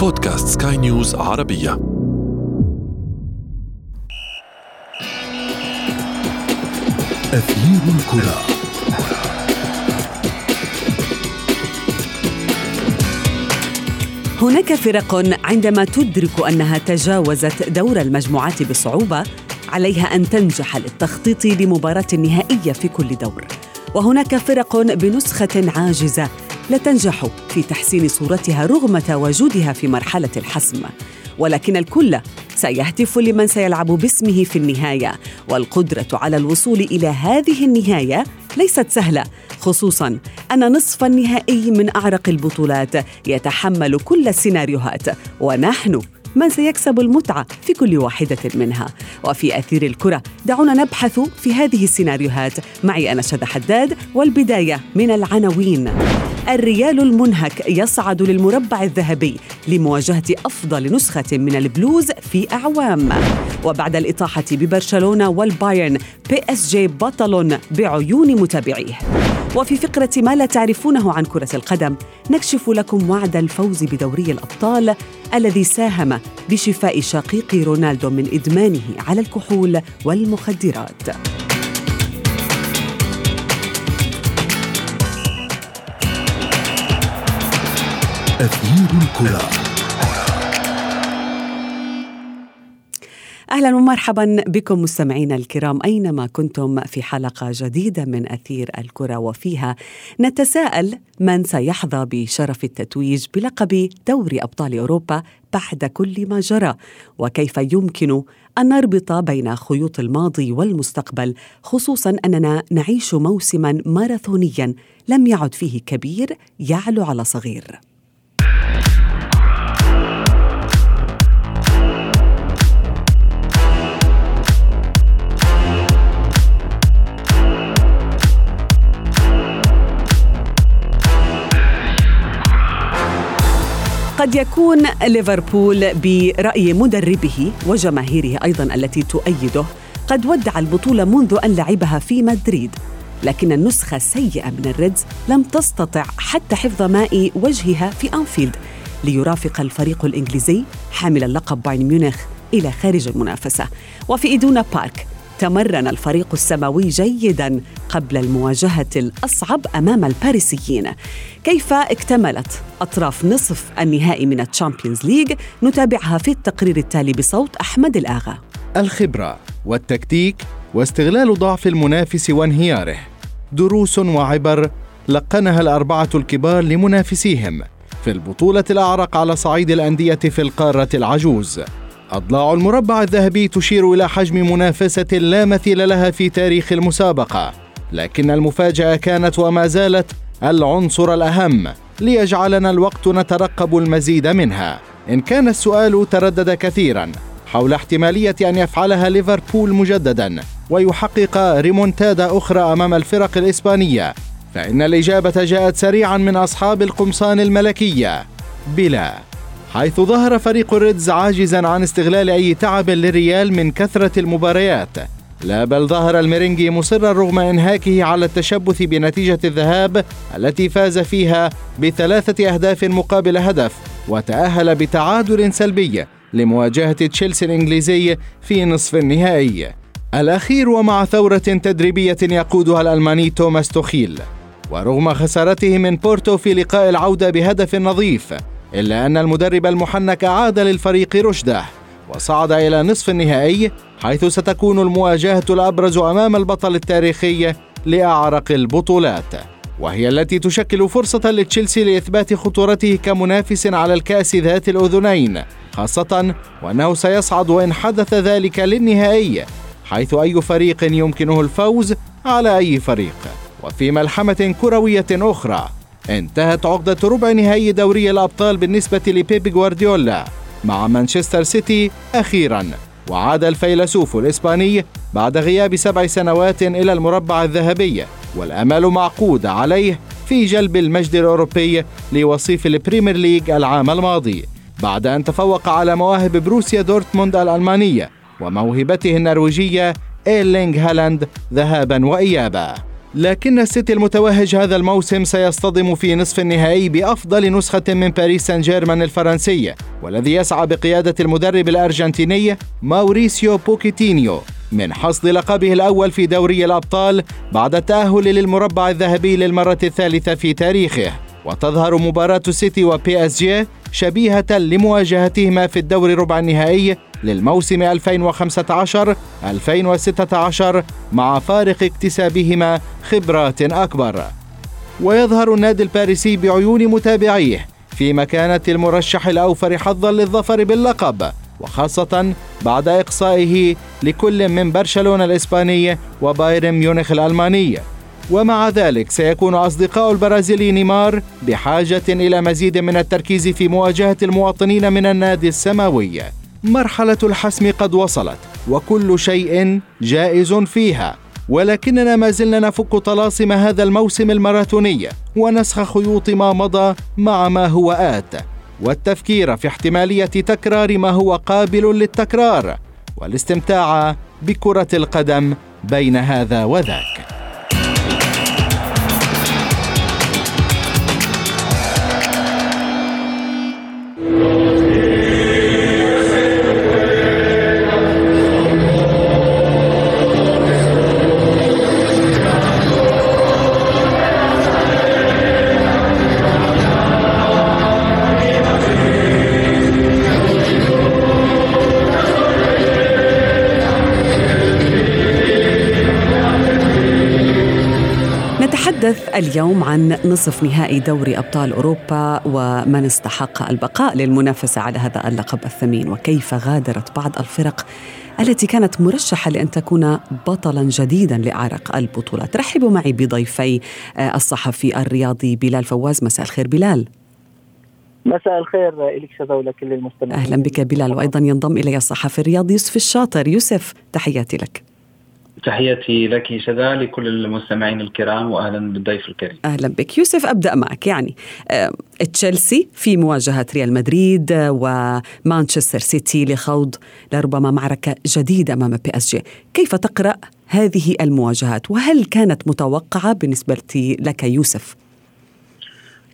بودكاست سكاي نيوز عربية. أثير الكرة. هناك فرق عندما تدرك أنها تجاوزت دور المجموعات بصعوبة عليها أن تنجح للتخطيط لمباراة نهائية في كل دور. وهناك فرق بنسخة عاجزة لا تنجح في تحسين صورتها رغم تواجدها في مرحلة الحسم. ولكن الكل سيهتف لمن سيلعب باسمه في النهاية. والقدرة على الوصول إلى هذه النهاية ليست سهلة خصوصا أن نصف النهائي من أعرق البطولات يتحمل كل السيناريوهات. ونحن من سيكسب المتعة في كل واحدة منها. وفي أثير الكرة دعونا نبحث في هذه السيناريوهات. معي أنا شذى حداد والبداية من العناوين. الريال المنهك يصعد للمربع الذهبي لمواجهة أفضل نسخة من البلوز في أعوام. وبعد الإطاحة ببرشلونة والبايرن بي إس جي بطل بعيون متابعيه. وفي فقرة ما لا تعرفونه عن كرة القدم نكشف لكم وعد الفوز بدوري الأبطال الذي ساهم بشفاء شقيق رونالدو من إدمانه على الكحول والمخدرات. أثير الكرة. أهلا ومرحبا بكم مستمعينا الكرام أينما كنتم في حلقة جديدة من أثير الكرة وفيها نتساءل من سيحظى بشرف التتويج بلقب دوري أبطال أوروبا بعد كل ما جرى وكيف يمكن أن نربط بين خيوط الماضي والمستقبل خصوصا أننا نعيش موسما ماراثونيا لم يعد فيه كبير يعلو على صغير. قد يكون ليفربول برأي مدربه وجماهيره أيضا التي تؤيده قد ودع البطولة منذ أن لعبها في مدريد. لكن النسخة السيئة من الريدز لم تستطع حتى حفظ ماء وجهها في أنفيلد ليرافق الفريق الإنجليزي حامل اللقب بايرن ميونخ إلى خارج المنافسة. وفي إيدونا بارك تمرن الفريق السماوي جيدا قبل المواجهة الأصعب أمام الباريسيين. كيف اكتملت أطراف نصف النهائي من التشامبيونز ليج نتابعها في التقرير التالي بصوت أحمد الآغا. الخبرة والتكتيك واستغلال ضعف المنافس وانهياره. دروس وعبر لقنها الأربعة الكبار لمنافسيهم في البطولة الأعرق على صعيد الأندية في القارة العجوز. أضلاع المربع الذهبي تشير إلى حجم منافسة لا مثيل لها في تاريخ المسابقة لكن المفاجأة كانت وما زالت العنصر الأهم ليجعلنا الوقت نترقب المزيد منها. إن كان السؤال تردد كثيرا حول احتمالية أن يفعلها ليفربول مجددا ويحقق ريمونتادا أخرى أمام الفرق الإسبانية فإن الإجابة جاءت سريعا من أصحاب القمصان الملكية. بلا. حيث ظهر فريق الريدز عاجزا عن استغلال أي تعب للريال من كثرة المباريات. لا بل ظهر الميرينجي مصرا رغم إنهاكه على التشبث بنتيجة الذهاب التي فاز فيها بثلاثة أهداف مقابل هدف وتأهل بتعادل سلبي لمواجهة تشيلسي الإنجليزي في نصف النهائي. الأخير ومع ثورة تدريبية يقودها الألماني توماس توخيل. ورغم خسارته من بورتو في لقاء العودة بهدف نظيف إلا أن المدرب المحنك عاد للفريق رشده وصعد إلى نصف النهائي حيث ستكون المواجهة الأبرز أمام البطل التاريخي لأعرق البطولات. وهي التي تشكل فرصة لتشيلسي لإثبات خطورته كمنافس على الكأس ذات الأذنين خاصة وأنه سيصعد وإن حدث ذلك للنهائي حيث أي فريق يمكنه الفوز على أي فريق. وفي ملحمة كروية أخرى انتهت عقدة ربع نهائي دوري الأبطال بالنسبة لبيب جوارديولا مع مانشستر سيتي أخيرا. وعاد الفيلسوف الإسباني بعد غياب سبع سنوات إلى المربع الذهبي والأمال معقودة عليه في جلب المجد الأوروبي لوصيف البريمير ليج العام الماضي بعد أن تفوق على مواهب بروسيا دورتموند الألمانية وموهبته النرويجية إيرلينغ هالاند ذهابا وإيابا. لكن السيتي المتوهج هذا الموسم سيصطدم في نصف النهائي بأفضل نسخة من باريس سان جيرمان الفرنسية والذي يسعى بقيادة المدرب الأرجنتيني ماوريسيو بوكيتينو من حصد لقبه الأول في دوري الأبطال بعد التأهل للمربع الذهبي للمرة الثالثة في تاريخه. وتظهر مباراة السيتي وبي اس جي شبيهة لمواجهتهما في الدور ربع النهائي للموسم 2015-2016 مع فارق اكتسابهما خبرات أكبر. ويظهر النادي الباريسي بعيون متابعيه في مكانة المرشح الأوفر حظا للظفر باللقب وخاصة بعد إقصائه لكل من برشلونة الإسباني وبايرن ميونخ الألماني. ومع ذلك سيكون أصدقاء البرازيلي نيمار بحاجة إلى مزيد من التركيز في مواجهة المواطنين من النادي السماوي. مرحلة الحسم قد وصلت وكل شيء جائز فيها. ولكننا ما زلنا نفك طلاسم هذا الموسم الماراثوني ونسخ خيوط ما مضى مع ما هو آت. والتفكير في احتمالية تكرار ما هو قابل للتكرار والاستمتاع بكرة القدم بين هذا وذاك. نتحدث اليوم عن نصف نهائي دوري أبطال أوروبا ومن استحق البقاء للمنافسة على هذا اللقب الثمين وكيف غادرت بعض الفرق التي كانت مرشحة لأن تكون بطلا جديدا لأعرق البطولات. رحبوا معي بضيفي آه، الصحفي الرياضي بلال فواز مساء الخير بلال. مساء الخير لك شذا ولكل المستمعين أهلا بك بلال وأيضا ينضم إلي الصحفي الرياضي يوسف الشاطر يوسف تحياتي لك. تحياتي لك شذا لكل المستمعين الكرام واهلا بالضيف الكريم. أهلا بك يوسف أبدأ معك يعني آه، تشيلسي في مواجهة ريال مدريد ومانشستر سيتي لخوض لربما معركة جديدة أمام بي إس جي، كيف تقرأ هذه المواجهات وهل كانت متوقعة بالنسبة لك يوسف؟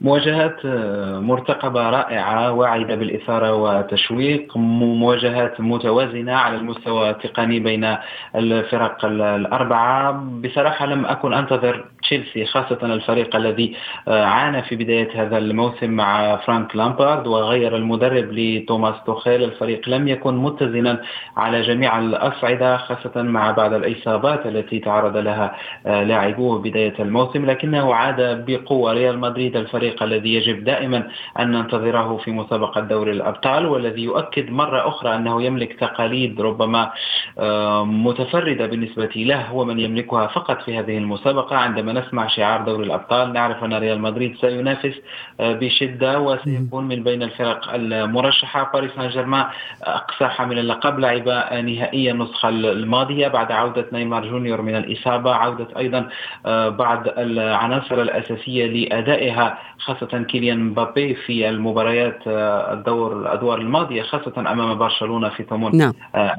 مواجهات آه، مرتقبة رائعة واعدة بالإثارة والتشويق مواجهات متوازنة على المستوى التقني بين الفرق الأربعة. بصراحة لم أكن أنتظر تشيلسي خاصة الفريق الذي آه، عانى في بداية هذا الموسم مع فرانك لامبارد وغير المدرب لتوماس توخيل. الفريق لم يكن متزنا على جميع الأصعدة خاصة مع بعض الإصابات التي تعرض لها آه، لاعبوه بداية الموسم لكنه عاد بقوة. ريال مدريد الفريق الذي يجب دائما أن ننتظره في مسابقة دوري الأبطال والذي يؤكد مرة أخرى أنه يملك تقاليد ربما آه، متفردة بالنسبة له هو من يملكها فقط في هذه المسابقة. عندما نسمع شعار دوري الأبطال نعرف أن ريال مدريد سينافس آه، بشدة وسيكون من بين الفرق المرشحة. باريس سان جيرمان أقصى حامل اللقب لعب نهائيا النسخة الماضية بعد عودة نيمار جونيور من الإصابة. عودة أيضا آه، بعض العناصر الأساسية لأدائها خاصة كيليان مبابي في المباريات آه، الدور الأدوار الماضية خاصة أمام برشلونة في ثمن نعم.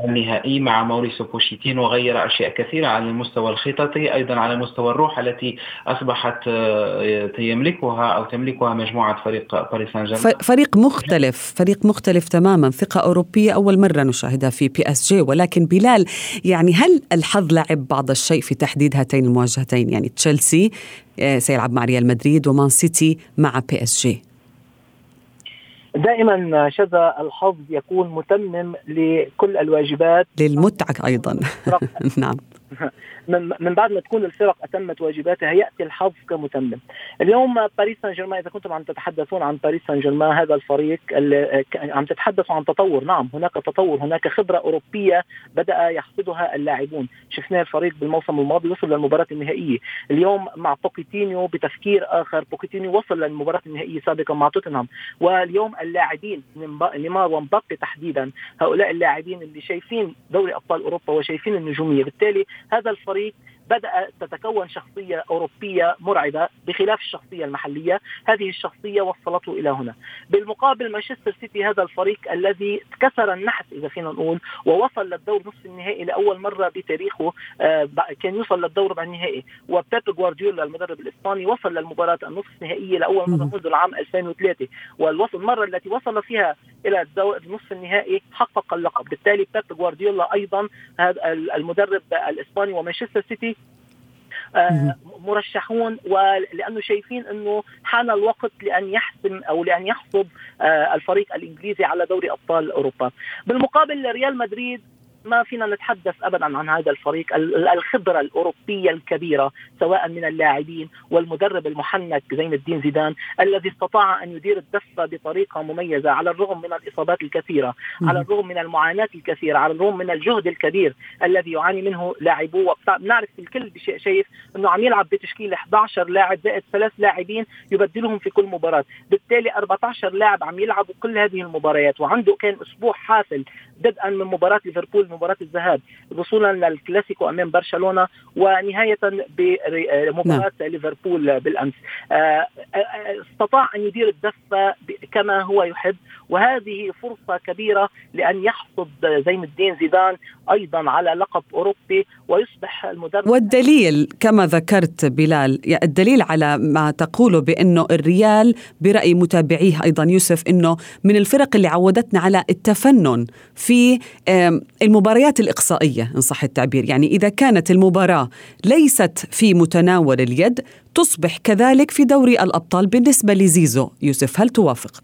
النهائي مع ماوريسيو بوكيتينو وغير أشياء كثيرة على المستوى الخططي أيضا على مستوى الروح التي أصبحت آه، يملكها أو تملكها مجموعة فريق باريس سان جيرمان فريق مختلف فريق مختلف تماما. ثقة أوروبية أول مرة نشاهدها في بي إس جي. ولكن بلال يعني هل الحظ لعب بعض الشيء في تحديد هاتين المواجهتين؟ يعني تشيلسي آه، سيلعب مع ريال مدريد ومان سيتي مع بي إس جي. دائما شذا الحظ يكون متمم لكل الواجبات. للمتعة أيضا. نعم. من بعد ما تكون الفرق أتمت واجباتها يأتي الحظ كمتمم. اليوم باريس سان جيرمان إذا كنتم عم تتحدثون عن باريس سان جيرمان هذا الفريق عم تتحدثوا عن تطور، نعم هناك تطور، هناك خبرة أوروبية بدأ يحصدها اللاعبون، شفنا الفريق بالموسم الماضي وصل للمباراة النهائية، اليوم مع بوكيتينو بتفكير آخر، بوكيتينو وصل للمباراة النهائية سابقا مع توتنهام، واليوم اللاعبين نيمار ومبابي تحديدا، هؤلاء اللاعبين اللي شايفين دوري أبطال أوروبا وشايفين النجومية، بالتالي هذا الفريق بدأت تتكون شخصية أوروبية مرعبة بخلاف الشخصية المحلية. هذه الشخصية وصلته إلى هنا. بالمقابل مانشستر سيتي هذا الفريق الذي كسر النحس إذا فينا نقول ووصل للدور نصف النهائي لأول مرة بتاريخه آه، كان يوصل للدور ربع النهائي. وبيب جوارديولا المدرب الإسباني وصل للمباراة النصف النهائية لأول مرة منذ العام 2003 والوصل المرة التي وصل فيها إلى الدور نصف النهائي حقق اللقب. بالتالي بيب جوارديولا أيضا هذا المدرب الإسباني ومانشستر سيتي مرشحون ولأنه شايفين إنه حان الوقت لأن يحسم أو لأن يحصد آه، الفريق الإنجليزي على دوري أبطال أوروبا. بالمقابل ريال مدريد ما فينا نتحدث ابدا عن هذا الفريق الخبرة الأوروبية الكبيرة سواء من اللاعبين والمدرب المحنك زين الدين زيدان الذي استطاع أن يدير الدفه بطريقة مميزة على الرغم من الإصابات الكثيرة، على الرغم من المعاناة الكثيرة، على الرغم من الجهد الكبير الذي يعاني منه لاعبوه بنعرف الكل شايف إنه عم يلعب بتشكيله 11 لاعب زائد ثلاث لاعبين يبدلهم في كل مباراة، بالتالي 14 لاعب عم يلعبوا كل هذه المباريات وعنده كان أسبوع حافل بدءا من مباراة ليفربول مباراة الذهاب وصولا للكلاسيكو أمام برشلونة ونهاية بمباراه نعم. ليفربول بالأمس آه، آه، استطاع أن يدير الدفه كما هو يحب وهذه فرصة كبيرة لأن يحصد زين الدين زيدان أيضا على لقب أوروبي ويصبح المدرب والدليل كما ذكرت بلال الدليل على ما تقوله بأنه الريال برأي متابعيه أيضا يوسف إنه من الفرق اللي عودتنا على التفنن في المباريات الإقصائية إن صح التعبير. يعني إذا كانت المباراة ليست في متناول اليد تصبح كذلك في دوري الأبطال بالنسبة لزيزو. يوسف هل توافق؟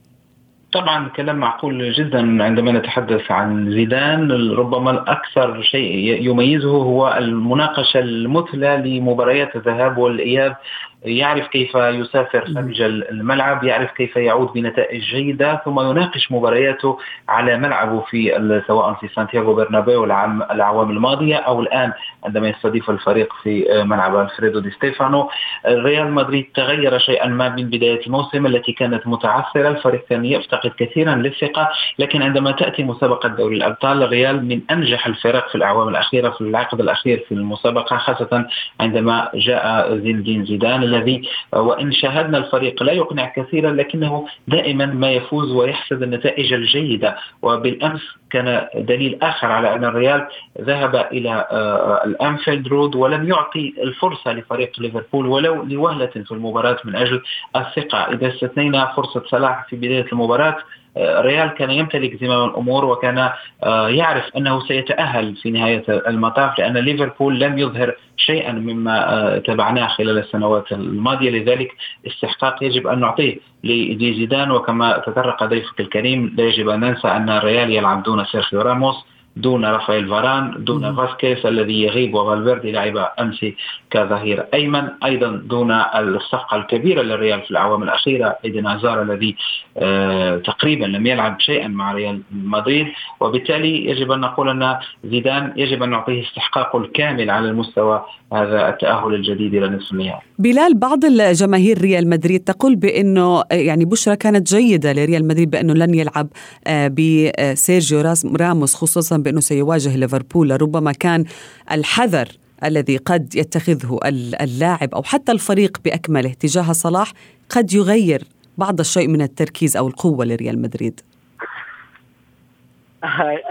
طبعا كلام معقول جدا عندما نتحدث عن زيدان. ربما الأكثر شيء يميزه هو المناقشة المثلى لمباريات الذهاب والإياب يعرف كيف يسافر خارج الملعب يعرف كيف يعود بنتائج جيدة ثم يناقش مبارياته على ملعبه في سواء في سانتياغو برنابيو الأعوام الماضية أو الآن عندما يستضيف الفريق في ملعب الفريدو دي ستيفانو. ريال مدريد تغير شيئا ما من بداية الموسم التي كانت متعثرة. الفريق كان يفتقد كثيرا للثقة لكن عندما تأتي مسابقة دوري الأبطال الريال من أنجح الفرق في الأعوام الأخيرة في العقد الأخير في المسابقة خاصة عندما جاء زين الدين زيدان. الذي وإن شاهدنا الفريق لا يقنع كثيرا لكنه دائما ما يفوز ويحصد النتائج الجيدة. وبالأمس كان دليل آخر على أن الريال ذهب إلى آه، الأنفيلد رود ولم يعطي الفرصة لفريق ليفربول ولو لوهلة في المباراة من أجل الثقة. إذا استثنينا فرصة صلاح في بداية المباراة ريال كان يمتلك زمام الأمور وكان آه، يعرف أنه سيتأهل في نهاية المطاف لأن ليفربول لم يظهر شيئا مما آه، تابعناه خلال السنوات الماضية. لذلك استحقاق يجب أن نعطيه لدي زيدان. وكما تطرق ضيفك الكريم لا يجب أن ننسى أن الريال يلعب دون سيرخيو راموس. دون رافائيل فاران دون فاسكيز الذي يغيب وفالفيردي لعب أمس كظهير أيمن أيضا دون الصفقة الكبيرة للريال في الأعوام الأخيرة إيدن هازار الذي آه تقريبا لم يلعب شيئا مع ريال مدريد وبالتالي يجب أن نقول أن زيدان يجب أن نعطيه استحقاقه الكامل على المستوى هذا التأهل الجديد إلى نصف النهائي. بلال بعض الجماهير ريال مدريد تقول بأنه يعني بشرى كانت جيدة لريال مدريد بأنه لن يلعب آه، بسيرجيو راموس خصوصا بأنه سيواجه ليفربول ربما كان الحذر الذي قد يتخذه اللاعب أو حتى الفريق بأكمله تجاه صلاح قد يغير بعض الشيء من التركيز أو القوة لريال مدريد.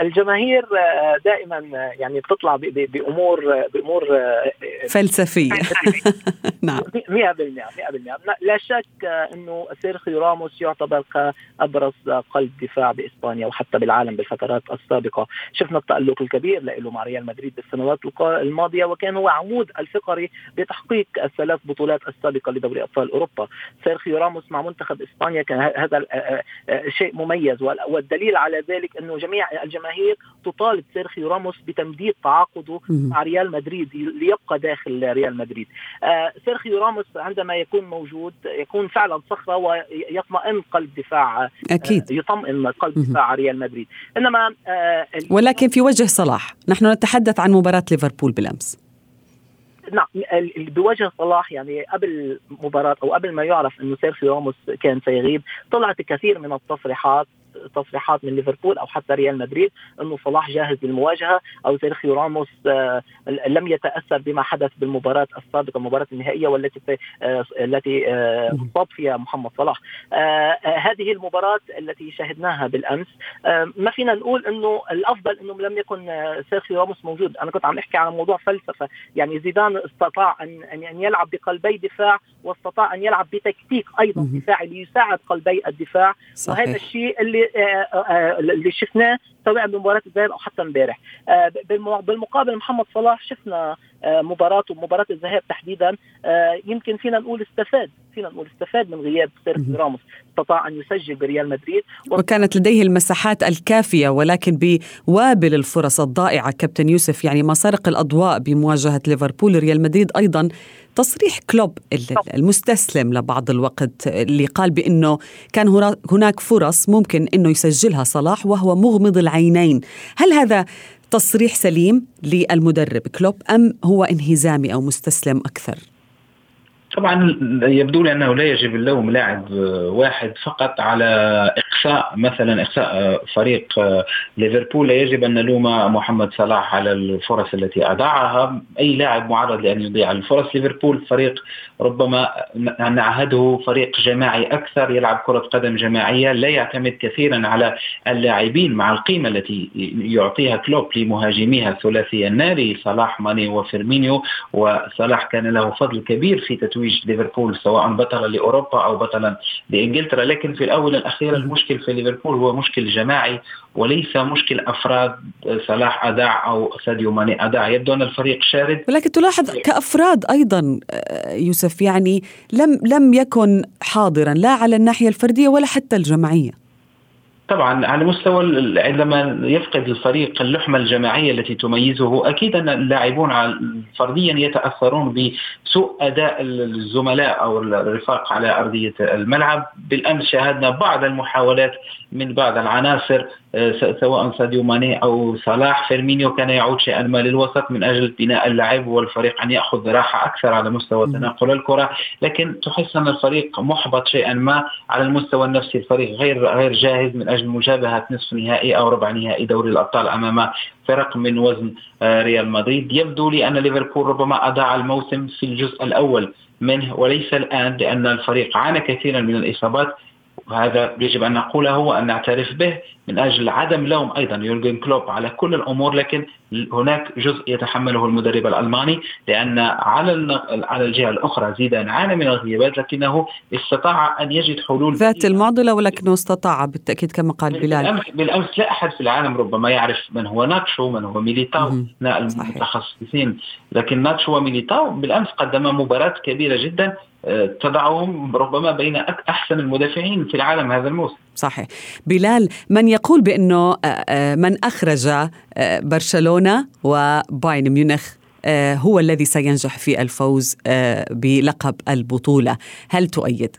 الجماهير آه، دائما آه، يعني بتطلع بأمور آه، بأمور فلسفية. نعم. 100% 100% لا شك إنه سيرخيو راموس يعتبر كأبرز قلب دفاع بإسبانيا وحتى بالعالم بالفترات السابقة. شفنا التألق الكبير له مع ريال مدريد بالسنوات الماضية وكان هو عمود الفقري بتحقيق الثلاث بطولات السابقة لدوري أبطال أوروبا. سيرخيو راموس مع منتخب إسبانيا كان هذا شيء مميز والدليل على ذلك إنه جميع الجماهير تطالب سيرخيو راموس بتمديد تعاقده مع ريال مدريد ليبقى داخل ريال مدريد. آه سيرخيو راموس عندما يكون موجود يكون فعلا صخرة ويطمئن قلب دفاع أكيد. آه يطمئن قلب دفاع ريال مدريد. إنما آه ولكن في وجه صلاح نحن نتحدث عن مباراة ليفربول بالأمس. نعم بوجه صلاح يعني قبل مباراة أو قبل ما يعرف أنه سيرخيو راموس كان سيغيب طلعت كثير من التصريحات تصريحات من ليفربول أو حتى ريال مدريد إنه صلاح جاهز للمواجهة أو سيرخيو راموس آه، لم يتأثر بما حدث بالمباراة السابقة المباراة النهائية والتي آه، التي اصاب فيها محمد صلاح. هذه المباراة التي شاهدناها بالأمس ما فينا نقول إنه الأفضل إنه لم يكن سيرخيو راموس موجود. أنا كنت عم أحكي على موضوع فلسفة. يعني زيدان استطاع أن أن يلعب بقلبي دفاع واستطاع أن يلعب بتكتيك أيضا دفاعي ليساعد قلبي الدفاع. صحيح. وهذا الشيء اللي آه، آه، اللي شفناه سواء بمباراة الذهاب أو حتى امبارح. آه، بالمقابل محمد صلاح شفنا مباراته مباراة الذهاب تحديدا. يمكن فينا نقول استفاد فينا نقول استفاد من غياب سيرخيو راموس. استطاع أن يسجل بريال مدريد. وكانت لديه المساحات الكافية ولكن بوابل الفرص الضائعة كابتن يوسف يعني من سارق الأضواء بمواجهة ليفربول ريال مدريد أيضا تصريح كلوب المستسلم لبعض الوقت اللي قال بأنه كان هناك فرص ممكن إنه يسجلها صلاح وهو مغمض العينين. هل هذا تصريح سليم للمدرب كلوب أم هو انهزامي أو مستسلم أكثر؟ طبعا يبدو لي أنه لا يجب اللوم لاعب واحد فقط على اقصاء مثلا اقصاء فريق ليفربول لا يجب أن نلوم محمد صلاح على الفرص التي أضاعها. أي لاعب معرض لأن يضيع الفرص؟ ليفربول فريق ربما نعهده فريق جماعي أكثر يلعب كرة قدم جماعية لا يعتمد كثيرا على اللاعبين مع القيمة التي يعطيها كلوب لمهاجميه الثلاثي الناري صلاح ماني وفيرمينيو. وصلاح كان له فضل كبير في تتويج ليفربول سواء بطلا لأوروبا أو بطلا لإنجلترا. لكن في الأول والأخير المشكل في ليفربول هو مشكل جماعي وليس مشكل أفراد صلاح ضاع أو ساديو ماني. ضاع يبدو أن الفريق شارد. ولكن تلاحظ كأفراد أيضا آه، يوسف يعني لم لم يكن حاضرا لا على الناحية الفردية ولا حتى الجماعية. طبعا على مستوى عندما يفقد الفريق اللحمة الجماعية التي تميزه أكيد أن اللاعبون فرديا يتأثرون بسوء أداء الزملاء أو الرفاق على أرضية الملعب. بالأمس شاهدنا بعض المحاولات من بعض العناصر سواء ساديو ماني أو صلاح فيرمينيو كان يعود شيئا ما للوسط من أجل بناء اللعب والفريق أن يأخذ راحة أكثر على مستوى تناقل الكرة. لكن تحس أن الفريق محبط شيئا ما على المستوى النفسي. الفريق غير غير جاهز من أجل مجابهه نصف نهائي أو ربع نهائي دوري الأبطال أمام فرق من وزن آه، ريال مدريد. يبدو لي أن ليفربول ربما أضاع الموسم في الجزء الأول منه وليس الآن لأن الفريق عانى كثيرا من الإصابات. وهذا يجب أن نقوله وأن نعترف به من أجل عدم لوم أيضا يورجن كلوب على كل الأمور لكن هناك جزء يتحمله المدرب الألماني لأن على على الجهة الأخرى زيدان عانى من الغيابات لكنه استطاع أن يجد حلول ذات المعضلة ولكنه استطاع بالتأكيد كما قال بلال. بالأمس, بالأمس لا أحد في العالم ربما يعرف من هو ناتشو من هو ميليتاو المتخصصين. لكن ناتشو وميليتاو بالأمس قدما مباراة كبيرة جدا تضعهم ربما بين أحسن المدافعين في العالم هذا الموسم. صحيح. بلال من يقول بأنه آه، آه، من أخرج آه، برشلونه وبايرن ميونخ هو الذي سينجح في الفوز بلقب البطولة. هل تؤيد؟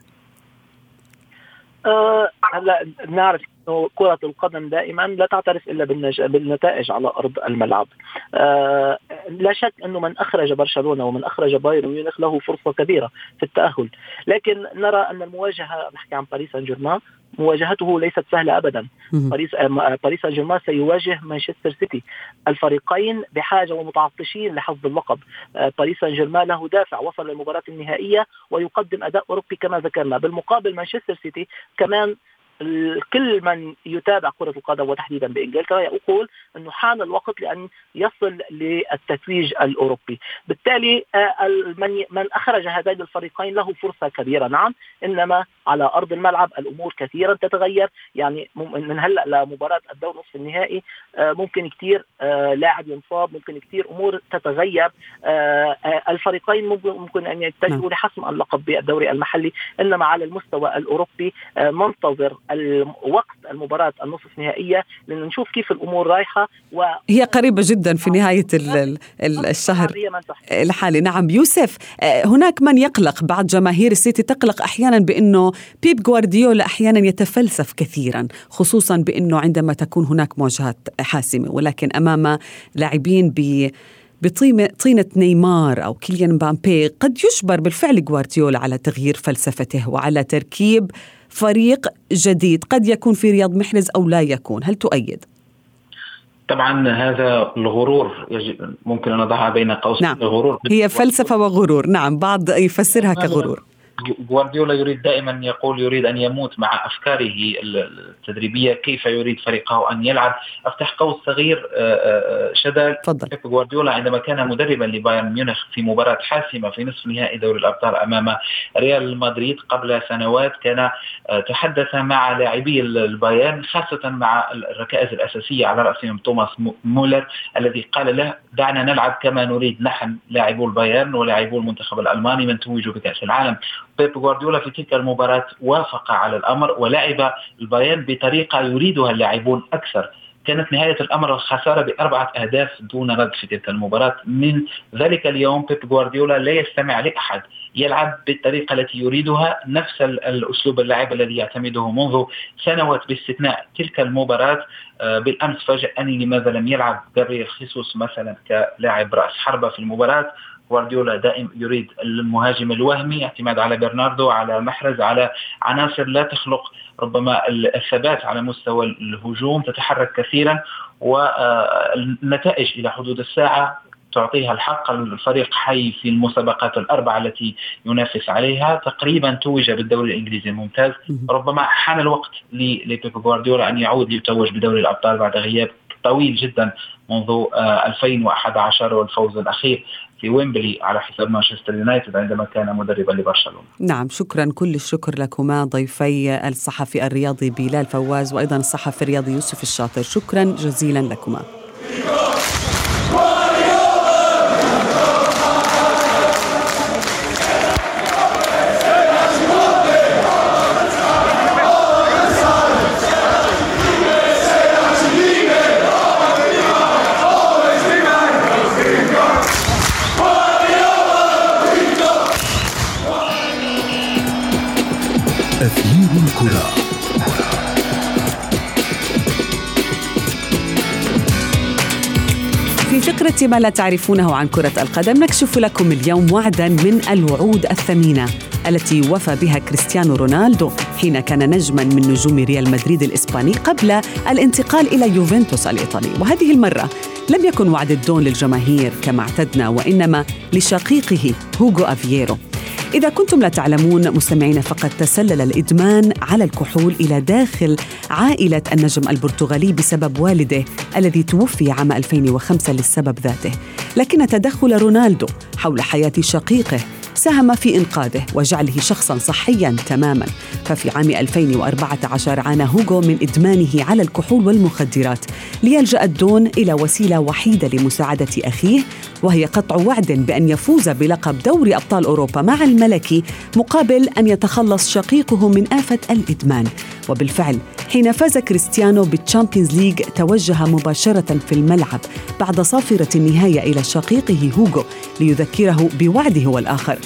هلا نعرف إنه كرة القدم دائما لا تعترف إلا بالنتائج على أرض الملعب. آه لا شك إنه من أخرج برشلونة ومن أخرج بايرن ميونخ له فرصة كبيرة في التأهل، لكن نرى أن المواجهة نحكي عن باريس سان جيرمان مواجهته ليست سهلة أبدا. باريس آه، باريس سان جيرمان سيواجه مانشستر سيتي. الفريقين بحاجة ومتعطشين لهذا اللقب. آه، باريس سان جيرمان له دافع وصل للمباراة النهائية ويقدم أداء أوروبي كما ذكرنا. بالمقابل مانشستر سيتي كمان كل من يتابع كرة القدم وتحديدا بإنجلترا يقول أنه حان الوقت لأن يصل للتتويج الأوروبي. بالتالي آه، من من أخرج هذين الفريقين له فرصة كبيرة. نعم إنما على أرض الملعب الأمور كثيرا تتغير. يعني من هلأ لمباراة الدور نصف النهائي آه، ممكن كثير آه، لاعب ينصاب ممكن كثير أمور تتغير. الفريقين ممكن أن يتجهوا نعم. لحسم اللقب بالدوري المحلي إنما على المستوى الأوروبي ننتظر وقت المباراة النصف نهائية لنشوف كيف الأمور رايحة و... هي قريبة جدا في نهاية الشهر الحالي. نعم يوسف آه، هناك من يقلق بعض جماهير السيتي؟ تقلق أحيانا بأنه بيب جوارديولا أحيانا يتفلسف كثيرا خصوصا بأنه عندما تكون هناك مواجهات حاسمة ولكن أمام لاعبين ب بطينة طينة نيمار أو كيليان مبامبي قد يجبر بالفعل جوارديولا على تغيير فلسفته وعلى تركيب فريق جديد قد يكون في رياض محرز أو لا يكون هل تؤيد؟ طبعا هذا الغرور ممكن أن نضعها بين قوسين نعم. الغرور هي فلسفة وغرور نعم بعض يفسرها كغرور جوارديولا يريد دائما يقول يريد أن يموت مع أفكاره التدريبية كيف يريد فريقه أن يلعب؟ أفتح قوس صغير آه، آه، آه، شذا بيب جوارديولا عندما كان مدربا لبايرن ميونخ في مباراة حاسمة في نصف نهائي دوري الأبطال أمام ريال مدريد قبل سنوات كان تحدث مع لاعبي البايرن خاصة مع الركائز الأساسية على رأسهم توماس مولر الذي قال له دعنا نلعب كما نريد نحن لاعبو البايرن ولاعبو المنتخب الألماني من توجوا بكأس العالم. بيب جوارديولا في تلك المباراة وافق على الأمر ولعب البايرن بطريقة يريدها اللاعبون أكثر. كانت نهاية الأمر الخسارة بأربعة أهداف دون رد في تلك المباراة. من ذلك اليوم بيب جوارديولا لا يستمع لأحد يلعب بالطريقة التي يريدها نفس الأسلوب اللعب الذي يعتمده منذ سنوات باستثناء تلك المباراة. آه، بالأمس فاجأني لماذا لم يلعب جابرييل خيسوس مثلا كلاعب رأس حربة في المباراة. جوارديولا دائم يريد المهاجم الوهمي اعتماد على برناردو على محرز على عناصر لا تخلق ربما الثبات على مستوى الهجوم تتحرك كثيرا والنتائج إلى حدود الساعة تعطيها الحق. الفريق حي في المسابقات الأربعة التي ينافس عليها. تقريبا توج بالدوري الإنجليزي الممتاز. ربما حان الوقت لبيب جوارديولا أن يعود ليتوج بدوري الأبطال بعد غياب طويل جدا منذ 2011 آه، والفوز الأخير في ويمبلي على حساب مانشستر يونايتد عندما كان مدربا لبرشلونة. نعم شكرا كل الشكر لكما ضيفي الصحفي الرياضي بلال فواز وأيضا الصحفي الرياضي يوسف الشاطر شكرا جزيلا لكما. ما لا تعرفونه عن كرة القدم نكشف لكم اليوم وعدا من الوعود الثمينة التي وفى بها كريستيانو رونالدو حين كان نجما من نجوم ريال مدريد الإسباني قبل الانتقال إلى يوفنتوس الإيطالي. وهذه المرة لم يكن وعد الدون للجماهير كما اعتدنا وإنما لشقيقه هوغو أفييرو. إذا كنتم لا تعلمون مستمعين فقد تسلل الإدمان على الكحول إلى داخل عائلة النجم البرتغالي بسبب والده الذي توفي عام 2005 للسبب ذاته. لكن تدخل رونالدو حول حياة شقيقه ساهم في إنقاذه وجعله شخصا صحيا تماما. ففي عام 2014 عانى هوغو من إدمانه على الكحول والمخدرات ليلجأ الدون إلى وسيلة وحيدة لمساعدة أخيه وهي قطع وعد بأن يفوز بلقب دوري أبطال أوروبا مع الملكي مقابل أن يتخلص شقيقه من آفة الإدمان. وبالفعل حين فاز كريستيانو بالتشامبيونز ليج توجه مباشرة في الملعب بعد صافرة النهاية إلى شقيقه هوغو ليذكره بوعده والآخر.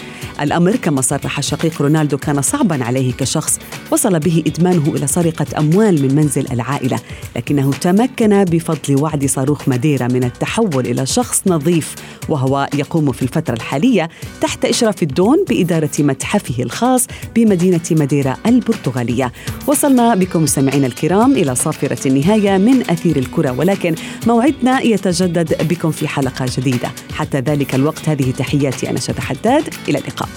الأمر. كما صرح شقيق رونالدو كان صعبا عليه كشخص وصل به إدمانه إلى سرقة أموال من منزل العائلة لكنه تمكن بفضل وعد صاروخ ماديرا من التحول إلى شخص نظيف وهو يقوم في الفترة الحالية تحت إشراف الدون بإدارة متحفه الخاص بمدينة ماديرا البرتغالية. وصلنا بكم مستمعينا الكرام إلى صافرة النهاية من أثير الكرة ولكن موعدنا يتجدد بكم في حلقة جديدة. حتى ذلك الوقت هذه تحياتي أنا شد حداد. إلى اللقاء.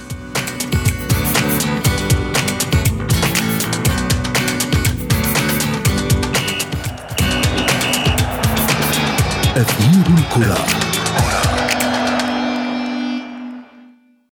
أثير الكرة.